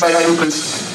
lady is